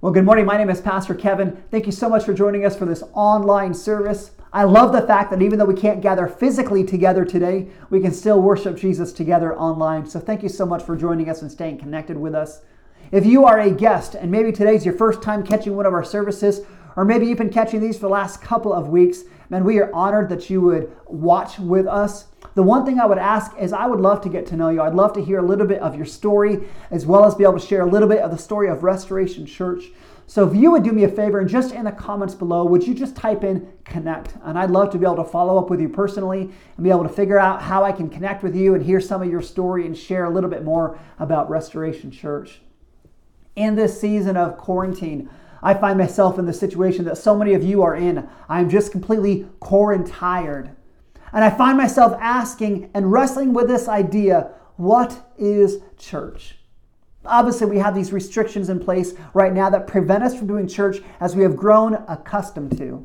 Well, good morning. My name is Pastor Kevin. Thank you so much for joining us for this online service. I love the fact that even though we can't gather physically together today, we can still worship Jesus together online. So thank you so much for joining us and staying connected with us. If you are a guest and maybe today's your first time catching one of our services, or maybe you've been catching these for the last couple of weeks, man, we are honored that you would watch with us. The one thing I would ask is I would love to get to know you. I'd love to hear a little bit of your story, as well as be able to share a little bit of the story of Restoration Church. So if you would do me a favor and just in the comments below, would you just type in connect? And I'd love to be able to follow up with you personally and be able to figure out how I can connect with you and hear some of your story and share a little bit more about Restoration Church. In this season of quarantine, I find myself in the situation that so many of you are in. I'm just completely core And tired. And I find myself asking and wrestling with this idea what is church? Obviously, we have these restrictions in place right now that prevent us from doing church as we have grown accustomed to.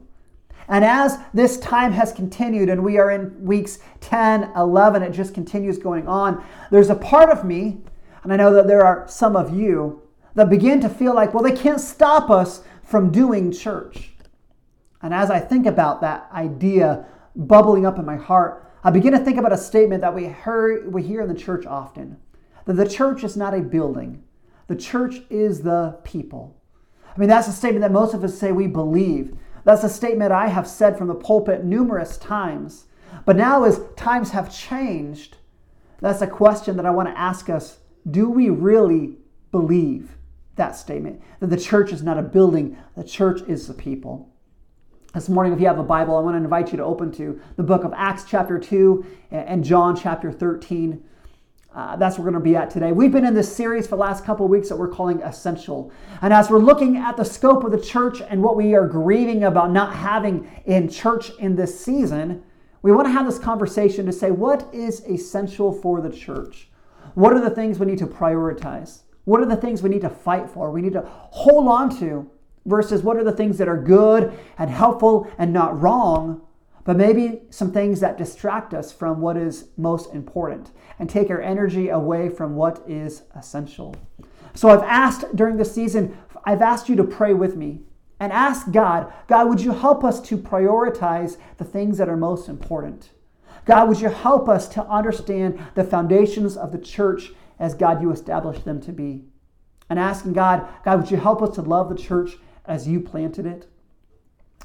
And as this time has continued and we are in weeks 10, 11, it just continues going on, there's a part of me, and I know that there are some of you, that begin to feel like, well, they can't stop us from doing church. And as I think about that idea bubbling up in my heart, I begin to think about a statement that we hear, we hear in the church often that the church is not a building, the church is the people. I mean, that's a statement that most of us say we believe. That's a statement I have said from the pulpit numerous times. But now, as times have changed, that's a question that I want to ask us do we really believe that statement that the church is not a building, the church is the people? This morning, if you have a Bible, I want to invite you to open to the book of Acts, chapter 2, and John, chapter 13. Uh, that's where we're going to be at today. We've been in this series for the last couple weeks that we're calling Essential. And as we're looking at the scope of the church and what we are grieving about not having in church in this season, we want to have this conversation to say what is essential for the church? What are the things we need to prioritize? What are the things we need to fight for? We need to hold on to versus what are the things that are good and helpful and not wrong, but maybe some things that distract us from what is most important and take our energy away from what is essential. So I've asked during this season, I've asked you to pray with me and ask God, God, would you help us to prioritize the things that are most important? God, would you help us to understand the foundations of the church as God you established them to be? And asking God, God, would you help us to love the church as you planted it.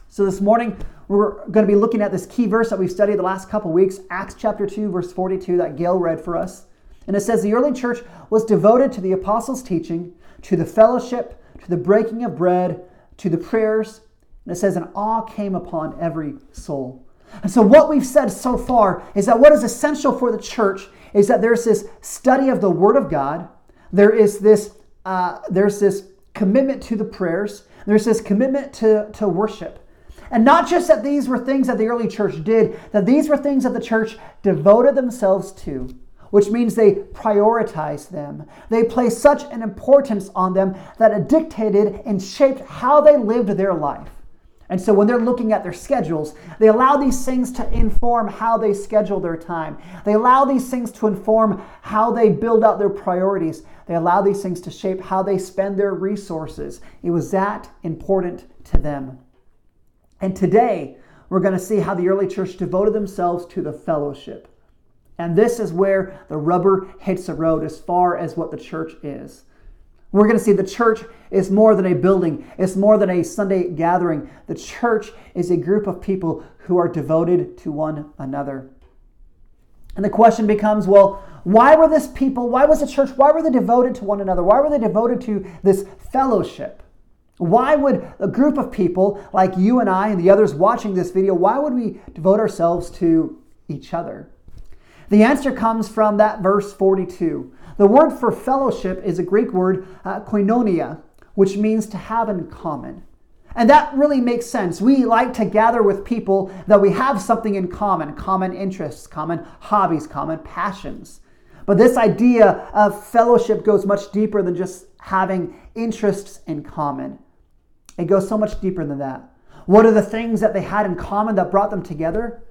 So this morning, we're going to be looking at this key verse that we've studied the last couple weeks, Acts chapter 2, verse 42, that Gail read for us. And it says, The early church was devoted to the apostles' teaching, to the fellowship, to the breaking of bread, to the prayers. And it says, And awe came upon every soul. And so, what we've said so far is that what is essential for the church is that there's this study of the Word of God, there is this, uh, there's this commitment to the prayers, there's this commitment to, to worship. And not just that these were things that the early church did, that these were things that the church devoted themselves to, which means they prioritized them. They placed such an importance on them that it dictated and shaped how they lived their life. And so when they're looking at their schedules, they allow these things to inform how they schedule their time. They allow these things to inform how they build out their priorities. They allow these things to shape how they spend their resources. It was that important to them. And today, we're going to see how the early church devoted themselves to the fellowship. And this is where the rubber hits the road as far as what the church is. We're going to see the church is more than a building, it's more than a Sunday gathering. The church is a group of people who are devoted to one another. And the question becomes well, why were this people, why was the church, why were they devoted to one another? Why were they devoted to this fellowship? Why would a group of people like you and I and the others watching this video, why would we devote ourselves to each other? The answer comes from that verse 42. The word for fellowship is a Greek word, uh, koinonia, which means to have in common. And that really makes sense. We like to gather with people that we have something in common common interests, common hobbies, common passions. But this idea of fellowship goes much deeper than just having interests in common. It goes so much deeper than that. What are the things that they had in common that brought them together?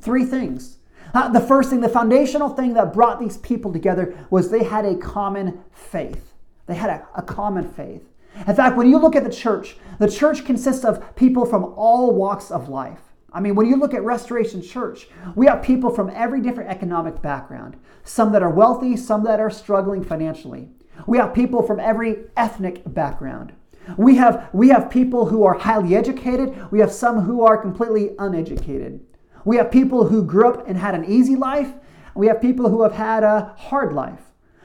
Three things uh, the first thing, the foundational thing that brought these people together was they had a common faith. They had a, a common faith. In fact, when you look at the church, the church consists of people from all walks of life. I mean, when you look at Restoration Church, we have people from every different economic background some that are wealthy, some that are struggling financially. We have people from every ethnic background. We have, we have people who are highly educated, we have some who are completely uneducated. We have people who grew up and had an easy life, we have people who have had a hard life.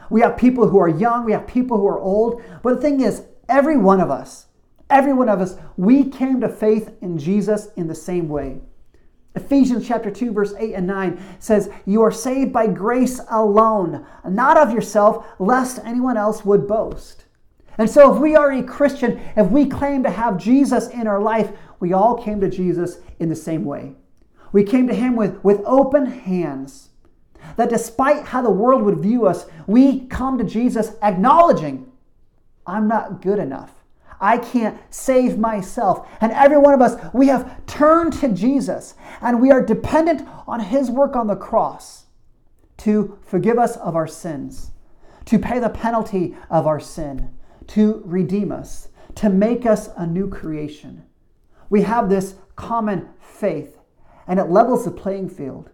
We have people who are young, we have people who are old. But the thing is, every one of us, every one of us, we came to faith in Jesus in the same way. Ephesians chapter 2 verse 8 and 9 says, "You are saved by grace alone, not of yourself, lest anyone else would boast." And so if we are a Christian, if we claim to have Jesus in our life, we all came to Jesus in the same way. We came to him with, with open hands. That despite how the world would view us, we come to Jesus acknowledging, I'm not good enough. I can't save myself. And every one of us, we have turned to Jesus and we are dependent on his work on the cross to forgive us of our sins, to pay the penalty of our sin, to redeem us, to make us a new creation. We have this common faith and it levels the playing field.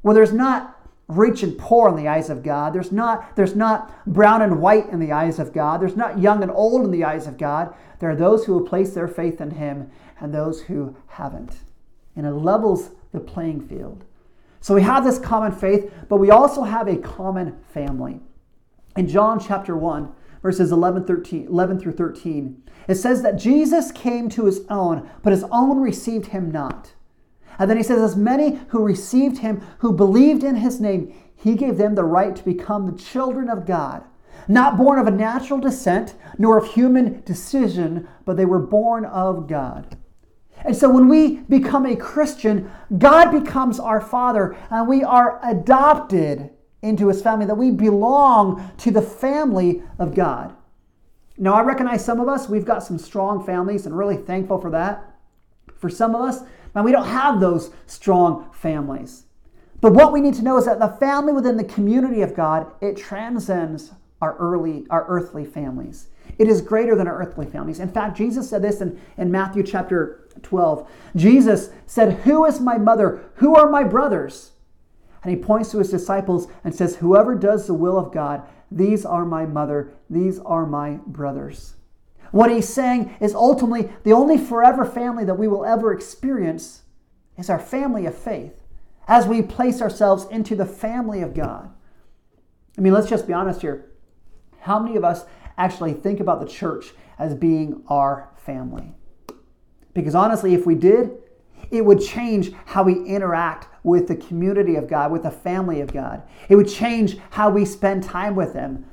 Where there's not rich and poor in the eyes of God. There's not, there's not brown and white in the eyes of God. There's not young and old in the eyes of God. There are those who will place their faith in Him and those who haven't. And it levels the playing field. So we have this common faith, but we also have a common family. In John chapter 1, verses 11, 13, 11 through 13, it says that Jesus came to his own, but his own received him not. And then he says, As many who received him, who believed in his name, he gave them the right to become the children of God. Not born of a natural descent, nor of human decision, but they were born of God. And so when we become a Christian, God becomes our Father, and we are adopted into His family, that we belong to the family of God. Now, I recognize some of us, we've got some strong families, and really thankful for that. For some of us, now, we don't have those strong families. But what we need to know is that the family within the community of God, it transcends our early, our earthly families. It is greater than our earthly families. In fact, Jesus said this in, in Matthew chapter 12. Jesus said, Who is my mother? Who are my brothers? And he points to his disciples and says, Whoever does the will of God, these are my mother, these are my brothers. What he's saying is ultimately the only forever family that we will ever experience is our family of faith as we place ourselves into the family of God. I mean, let's just be honest here. How many of us actually think about the church as being our family? Because honestly, if we did, it would change how we interact with the community of God, with the family of God. It would change how we spend time with them.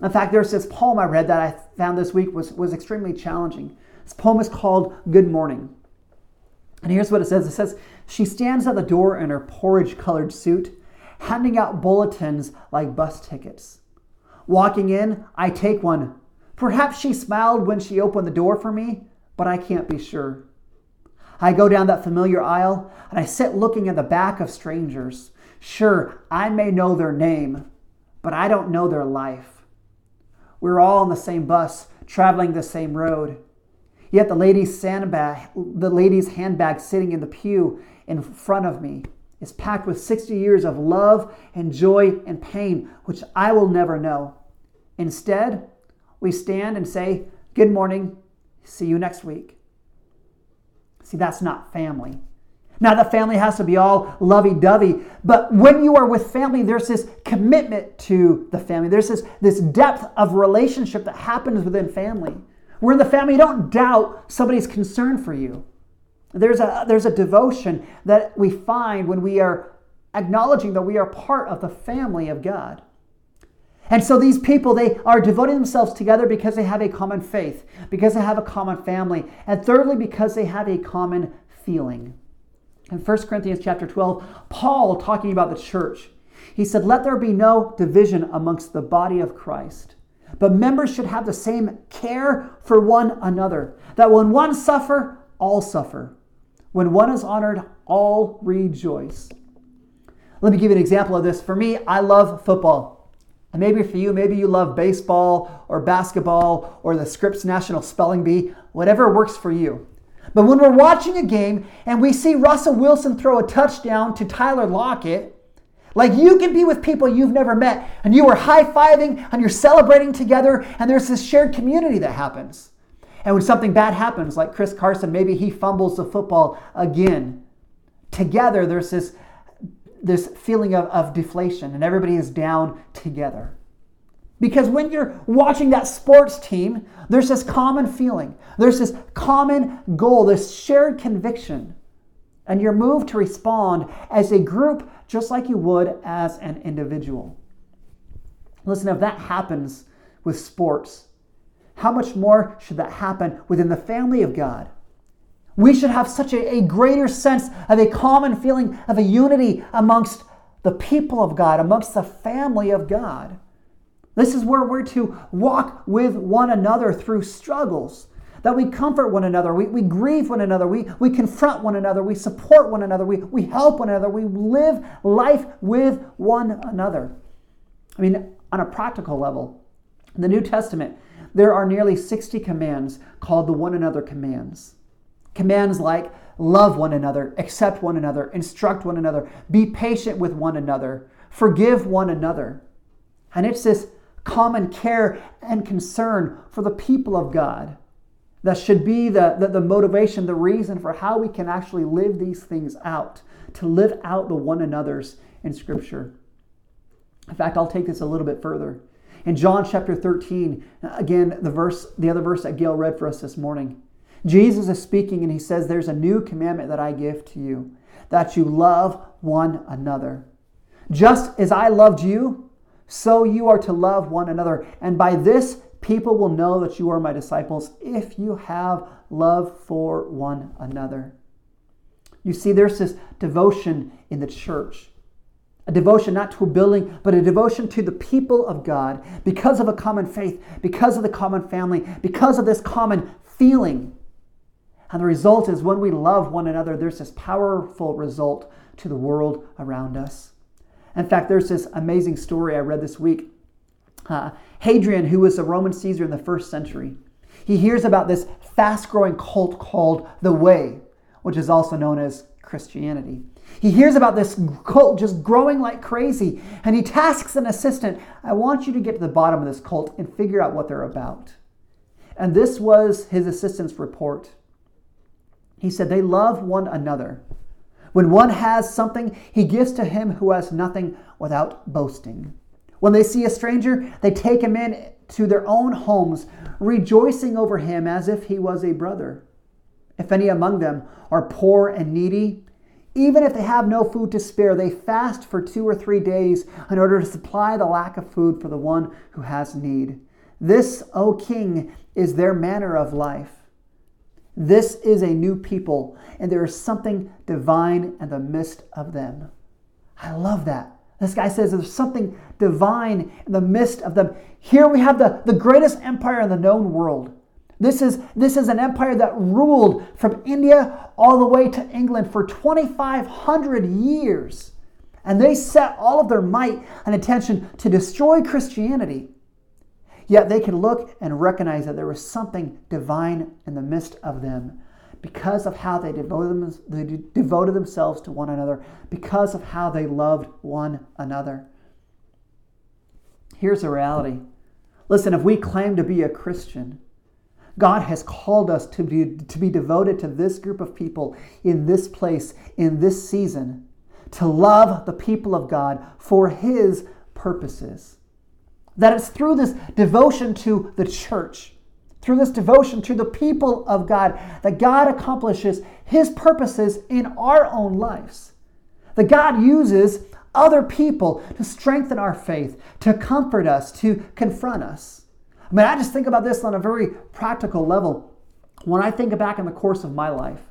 In fact, there's this poem I read that I found this week was, was extremely challenging. This poem is called Good Morning. And here's what it says it says, She stands at the door in her porridge colored suit, handing out bulletins like bus tickets. Walking in, I take one. Perhaps she smiled when she opened the door for me, but I can't be sure. I go down that familiar aisle and I sit looking at the back of strangers. Sure, I may know their name, but I don't know their life. We were all on the same bus, traveling the same road. Yet the lady's sandbag, the lady's handbag sitting in the pew in front of me is packed with 60 years of love and joy and pain, which I will never know. Instead, we stand and say, Good morning, see you next week. See, that's not family. Now, the family has to be all lovey dovey, but when you are with family, there's this commitment to the family. There's this, this depth of relationship that happens within family. Where in the family, you don't doubt somebody's concern for you. There's a, there's a devotion that we find when we are acknowledging that we are part of the family of God. And so these people, they are devoting themselves together because they have a common faith, because they have a common family, and thirdly, because they have a common feeling. In 1 Corinthians chapter 12, Paul talking about the church, he said, Let there be no division amongst the body of Christ, but members should have the same care for one another, that when one suffer, all suffer. When one is honored, all rejoice. Let me give you an example of this. For me, I love football. And maybe for you, maybe you love baseball or basketball or the Scripps National Spelling Bee, whatever works for you. But when we're watching a game and we see Russell Wilson throw a touchdown to Tyler Lockett, like you can be with people you've never met and you are high fiving and you're celebrating together and there's this shared community that happens. And when something bad happens, like Chris Carson, maybe he fumbles the football again, together there's this, this feeling of, of deflation and everybody is down together. Because when you're watching that sports team, there's this common feeling, there's this common goal, this shared conviction. And you're moved to respond as a group just like you would as an individual. Listen, if that happens with sports, how much more should that happen within the family of God? We should have such a, a greater sense of a common feeling of a unity amongst the people of God, amongst the family of God. This is where we're to walk with one another through struggles, that we comfort one another, we, we grieve one another, we, we confront one another, we support one another, we, we help one another, we live life with one another. I mean, on a practical level, in the New Testament, there are nearly 60 commands called the one another commands. Commands like love one another, accept one another, instruct one another, be patient with one another, forgive one another. And it's this common care and concern for the people of God. That should be the, the, the, motivation, the reason for how we can actually live these things out, to live out the one another's in Scripture. In fact, I'll take this a little bit further. In John chapter 13, again, the verse, the other verse that Gail read for us this morning, Jesus is speaking and he says, There's a new commandment that I give to you, that you love one another. Just as I loved you, so you are to love one another. And by this, people will know that you are my disciples if you have love for one another. You see, there's this devotion in the church. A devotion not to a building, but a devotion to the people of God because of a common faith, because of the common family, because of this common feeling. And the result is when we love one another, there's this powerful result to the world around us. In fact, there's this amazing story I read this week. Uh, Hadrian, who was a Roman Caesar in the first century, he hears about this fast growing cult called the Way, which is also known as Christianity. He hears about this cult just growing like crazy, and he tasks an assistant I want you to get to the bottom of this cult and figure out what they're about. And this was his assistant's report. He said, They love one another when one has something, he gives to him who has nothing without boasting. When they see a stranger, they take him in to their own homes, rejoicing over him as if he was a brother. If any among them are poor and needy, even if they have no food to spare, they fast for two or three days in order to supply the lack of food for the one who has need. This, O king, is their manner of life. This is a new people, and there is something divine in the midst of them. I love that. This guy says there's something divine in the midst of them. Here we have the, the greatest empire in the known world. This is, this is an empire that ruled from India all the way to England for 2,500 years. And they set all of their might and attention to destroy Christianity. Yet they could look and recognize that there was something divine in the midst of them because of how they devoted, them, they devoted themselves to one another, because of how they loved one another. Here's the reality. Listen, if we claim to be a Christian, God has called us to be, to be devoted to this group of people in this place, in this season, to love the people of God for His purposes. That it's through this devotion to the church, through this devotion to the people of God, that God accomplishes His purposes in our own lives. That God uses other people to strengthen our faith, to comfort us, to confront us. I mean, I just think about this on a very practical level. When I think back in the course of my life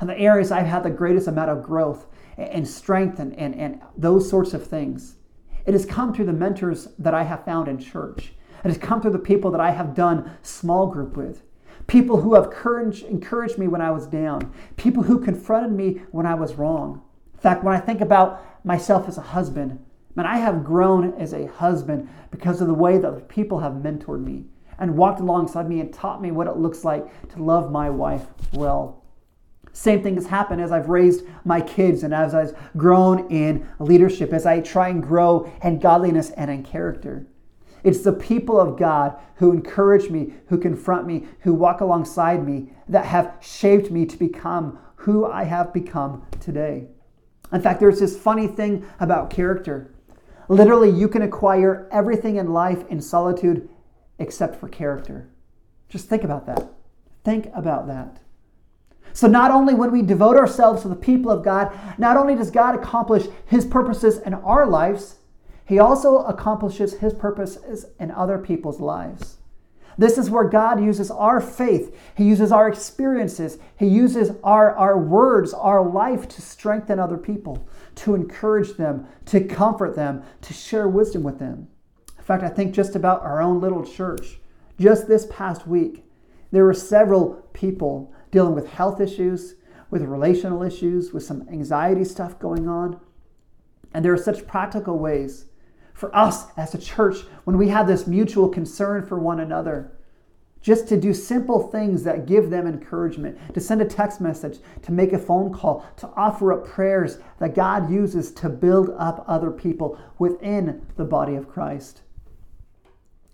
and the areas I've had the greatest amount of growth and strength and, and, and those sorts of things, it has come through the mentors that I have found in church. It has come through the people that I have done small group with. People who have courage, encouraged me when I was down. People who confronted me when I was wrong. In fact, when I think about myself as a husband, Man, I have grown as a husband because of the way that people have mentored me and walked alongside me and taught me what it looks like to love my wife well. Same thing has happened as I've raised my kids and as I've grown in leadership, as I try and grow in godliness and in character. It's the people of God who encourage me, who confront me, who walk alongside me that have shaped me to become who I have become today. In fact, there's this funny thing about character. Literally, you can acquire everything in life in solitude except for character. Just think about that. Think about that. So, not only when we devote ourselves to the people of God, not only does God accomplish His purposes in our lives, He also accomplishes His purposes in other people's lives. This is where God uses our faith. He uses our experiences. He uses our, our words, our life to strengthen other people, to encourage them, to comfort them, to share wisdom with them. In fact, I think just about our own little church, just this past week, there were several people dealing with health issues, with relational issues, with some anxiety stuff going on. And there are such practical ways for us as a church when we have this mutual concern for one another. Just to do simple things that give them encouragement, to send a text message, to make a phone call, to offer up prayers that God uses to build up other people within the body of Christ.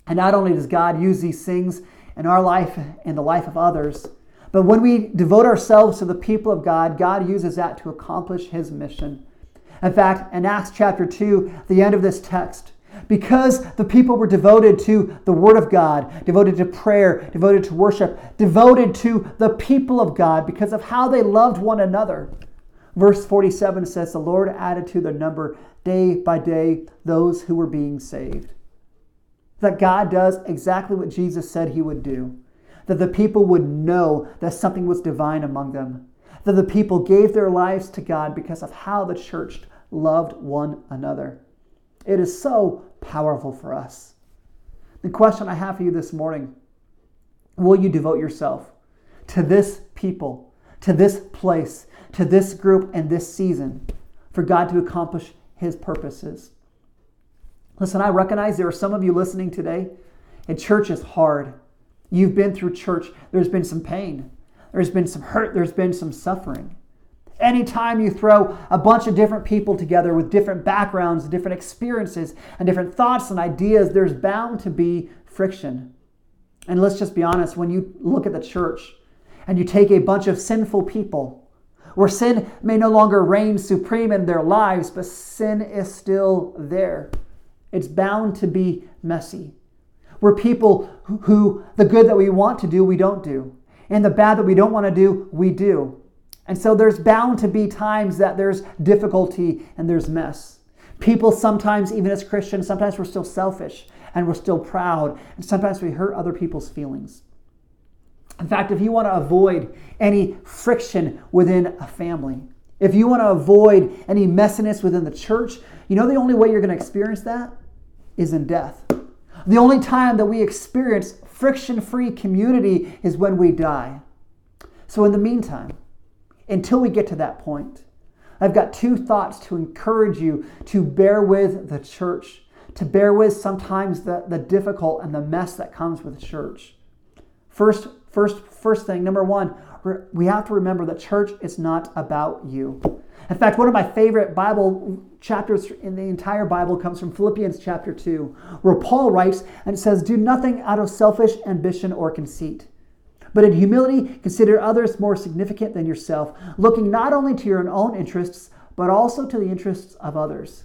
And not only does God use these things in our life and the life of others, but when we devote ourselves to the people of God, God uses that to accomplish his mission. In fact, in Acts chapter 2, the end of this text, because the people were devoted to the Word of God, devoted to prayer, devoted to worship, devoted to the people of God, because of how they loved one another. Verse 47 says, The Lord added to their number day by day those who were being saved. That God does exactly what Jesus said he would do that the people would know that something was divine among them, that the people gave their lives to God because of how the church loved one another. It is so powerful for us. The question I have for you this morning will you devote yourself to this people, to this place, to this group, and this season for God to accomplish His purposes? Listen, I recognize there are some of you listening today, and church is hard. You've been through church, there's been some pain, there's been some hurt, there's been some suffering. Anytime you throw a bunch of different people together with different backgrounds, different experiences, and different thoughts and ideas, there's bound to be friction. And let's just be honest when you look at the church and you take a bunch of sinful people, where sin may no longer reign supreme in their lives, but sin is still there, it's bound to be messy. We're people who, the good that we want to do, we don't do. And the bad that we don't want to do, we do. And so there's bound to be times that there's difficulty and there's mess. People sometimes, even as Christians, sometimes we're still selfish and we're still proud, and sometimes we hurt other people's feelings. In fact, if you want to avoid any friction within a family, if you want to avoid any messiness within the church, you know the only way you're going to experience that is in death. The only time that we experience friction free community is when we die. So, in the meantime, until we get to that point, I've got two thoughts to encourage you to bear with the church, to bear with sometimes the, the difficult and the mess that comes with church. First, first, first thing, number one, we have to remember that church is not about you. In fact, one of my favorite Bible chapters in the entire Bible comes from Philippians chapter 2, where Paul writes and says, Do nothing out of selfish ambition or conceit. But in humility, consider others more significant than yourself, looking not only to your own interests, but also to the interests of others.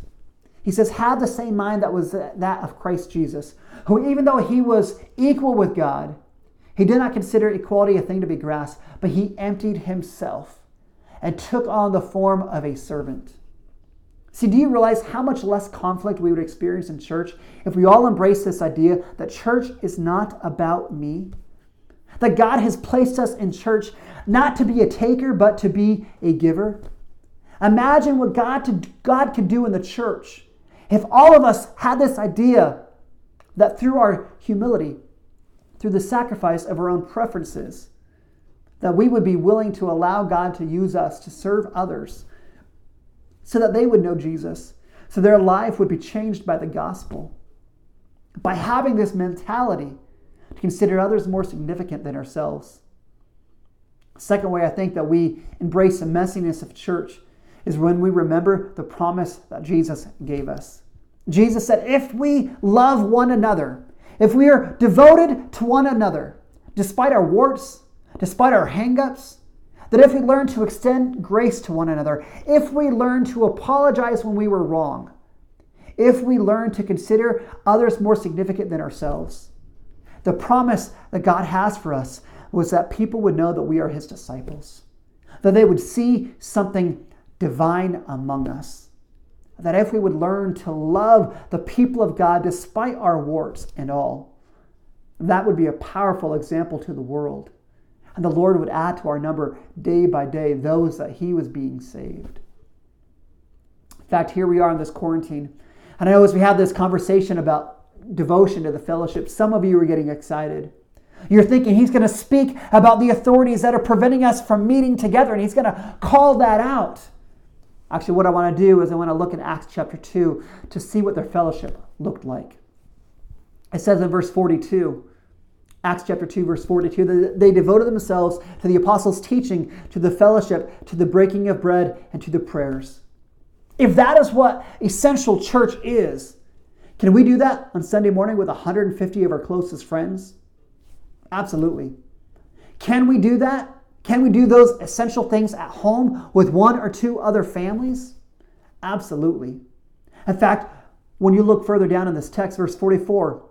He says, Have the same mind that was that of Christ Jesus, who, even though he was equal with God, he did not consider equality a thing to be grasped, but he emptied himself and took on the form of a servant. See, do you realize how much less conflict we would experience in church if we all embrace this idea that church is not about me? That God has placed us in church not to be a taker, but to be a giver? Imagine what God, to, God could do in the church if all of us had this idea that through our humility, through the sacrifice of our own preferences, that we would be willing to allow God to use us to serve others so that they would know Jesus, so their life would be changed by the gospel. By having this mentality to consider others more significant than ourselves. Second way I think that we embrace the messiness of church is when we remember the promise that Jesus gave us. Jesus said, if we love one another, if we are devoted to one another, despite our warts, despite our hangups, that if we learn to extend grace to one another, if we learn to apologize when we were wrong, if we learn to consider others more significant than ourselves, the promise that God has for us was that people would know that we are His disciples, that they would see something divine among us, that if we would learn to love the people of God despite our warts and all, that would be a powerful example to the world. And the Lord would add to our number day by day those that He was being saved. In fact, here we are in this quarantine. And I know as we have this conversation about devotion to the fellowship, some of you are getting excited. You're thinking he's going to speak about the authorities that are preventing us from meeting together, and he's going to call that out. Actually, what I want to do is I want to look at Acts chapter 2 to see what their fellowship looked like. It says in verse 42, Acts chapter 2, verse 42, that they devoted themselves to the apostles' teaching, to the fellowship, to the breaking of bread, and to the prayers. If that is what essential church is, can we do that on Sunday morning with 150 of our closest friends? Absolutely. Can we do that? Can we do those essential things at home with one or two other families? Absolutely. In fact, when you look further down in this text, verse 44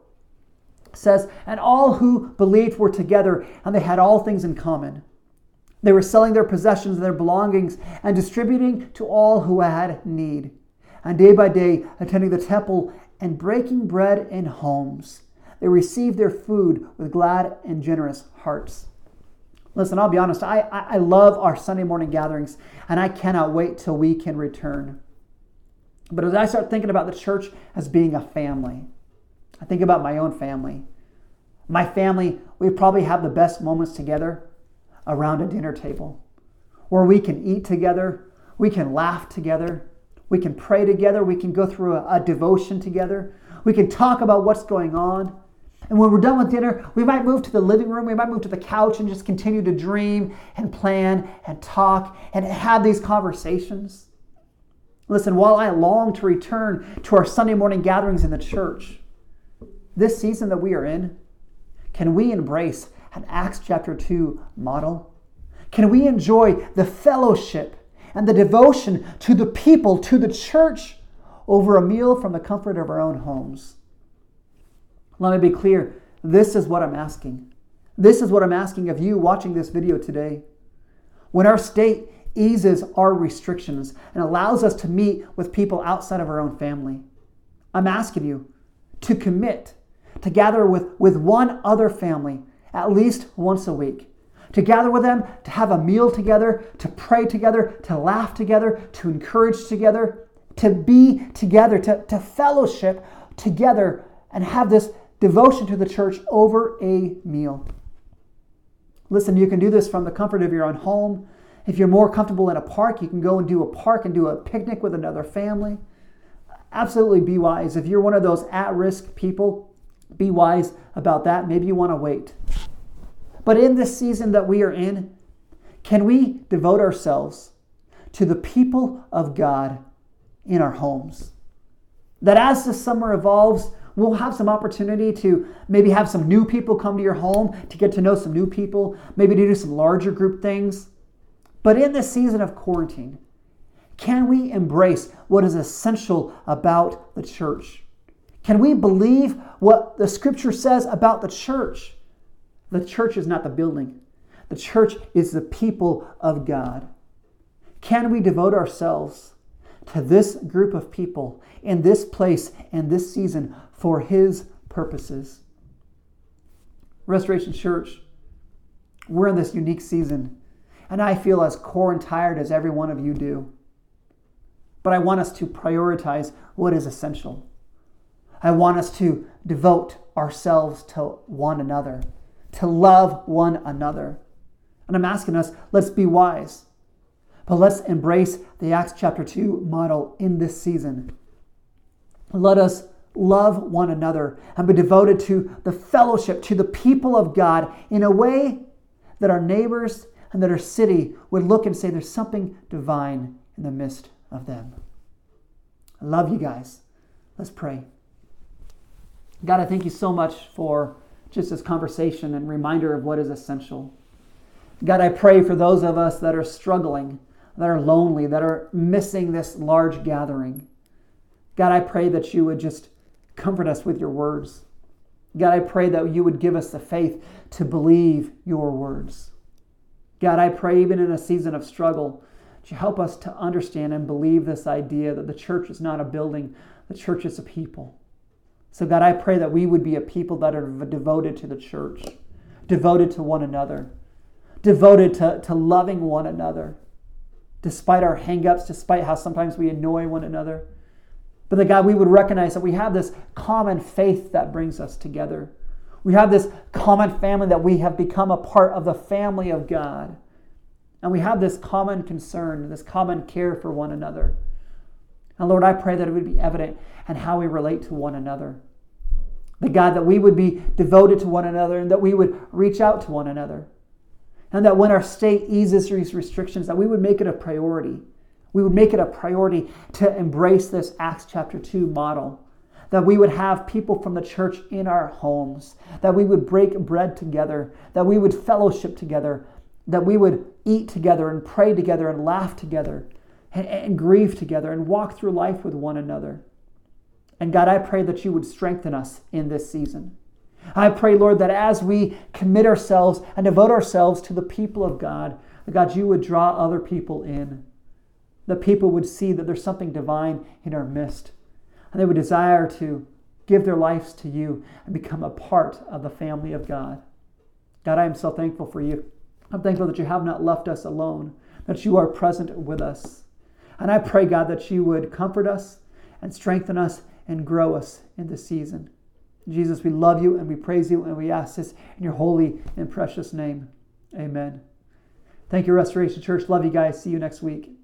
says, And all who believed were together, and they had all things in common. They were selling their possessions and their belongings and distributing to all who had need. And day by day, attending the temple and breaking bread in homes they received their food with glad and generous hearts. Listen, I'll be honest, I, I, love our Sunday morning gatherings, and I cannot wait till we can return. But as I start thinking about the church as being a family, I think about my own family. My family, we probably have the best moments together around a dinner table where we can eat together, we can laugh together, we can pray together, we can go through a, a devotion together, we can talk about what's going on. And when we're done with dinner, we might move to the living room, we might move to the couch and just continue to dream and plan and talk and have these conversations. Listen, while I long to return to our Sunday morning gatherings in the church, this season that we are in, can we embrace an Acts chapter 2 model? Can we enjoy the fellowship and the devotion to the people, to the church, over a meal from the comfort of our own homes? Let me be clear. This is what I'm asking. This is what I'm asking of you watching this video today. When our state eases our restrictions and allows us to meet with people outside of our own family, I'm asking you to commit to gather with, with one other family at least once a week. To gather with them, to have a meal together, to pray together, to laugh together, to encourage together, to be together, to, to fellowship together, and have this devotion to the church over a meal. Listen, you can do this from the comfort of your own home. If you're more comfortable in a park, you can go and do a park and do a picnic with another family. Absolutely be wise. If you're one of those at risk people, be wise about that. Maybe you want to wait. But in this season that we are in, can we devote ourselves to the people of God in our homes? That as the summer evolves, we'll have some opportunity to maybe have some new people come to your home to get to know some new people, maybe to do some larger group things. But in this season of quarantine, can we embrace what is essential about the church? Can we believe what the scripture says about the church? The church is not the building, the church is the people of God. Can we devote ourselves to this group of people in this place and this season for His purposes. Restoration Church, we're in this unique season, and I feel as core and tired as every one of you do. But I want us to prioritize what is essential. I want us to devote ourselves to one another, to love one another. And I'm asking us, let's be wise, but let's embrace the Acts chapter 2 model in this season Let us love one another and be devoted to the fellowship, to the people of God in a way that our neighbors and that our city would look and say there's something divine in the midst of them. I love you guys. Let's pray. God, I thank you so much for just this conversation and reminder of what is essential. God, I pray for those of us that are struggling, that are lonely, that are missing this large gathering. God, I pray that you would just comfort us with your words. God, I pray that you would give us the faith to believe your words. God, I pray even in a season of struggle, you help us to understand and believe this idea that the church is not a building, the church is a people. So, God, I pray that we would be a people that are devoted to the church, devoted to one another, devoted to, to loving one another, despite our hangups, despite how sometimes we annoy one another. But that, God, we would recognize that we have this common faith that brings us together. We have this common family that we have become a part of the family of God. And we have this common concern, this common care for one another. And Lord, I pray that it would be evident in how we relate to one another. That God, that we would be devoted to one another and that we would reach out to one another. And that when our state eases these restrictions, that we would make it a priority. We would make it a priority to embrace this Acts chapter 2 model that we would have people from the church in our homes, that we would break bread together, that we would fellowship together, that we would eat together and pray together and laugh together and, and, grieve together and walk through life with one another. And God, I pray that you would strengthen us in this season. I pray, Lord, that as we commit ourselves and devote ourselves to the people of God, that God, you would draw other people in. That people would see that there's something divine in our midst and they would desire to give their lives to you and become a part of the family of God. God, I am so thankful for you. I'm thankful that you have not left us alone, that you are present with us. And I pray, God, that you would comfort us and strengthen us and grow us in this season. Jesus, we love you and we praise you and we ask this in your holy and precious name. Amen. Thank you, Restoration Church. Love you guys. See you next week.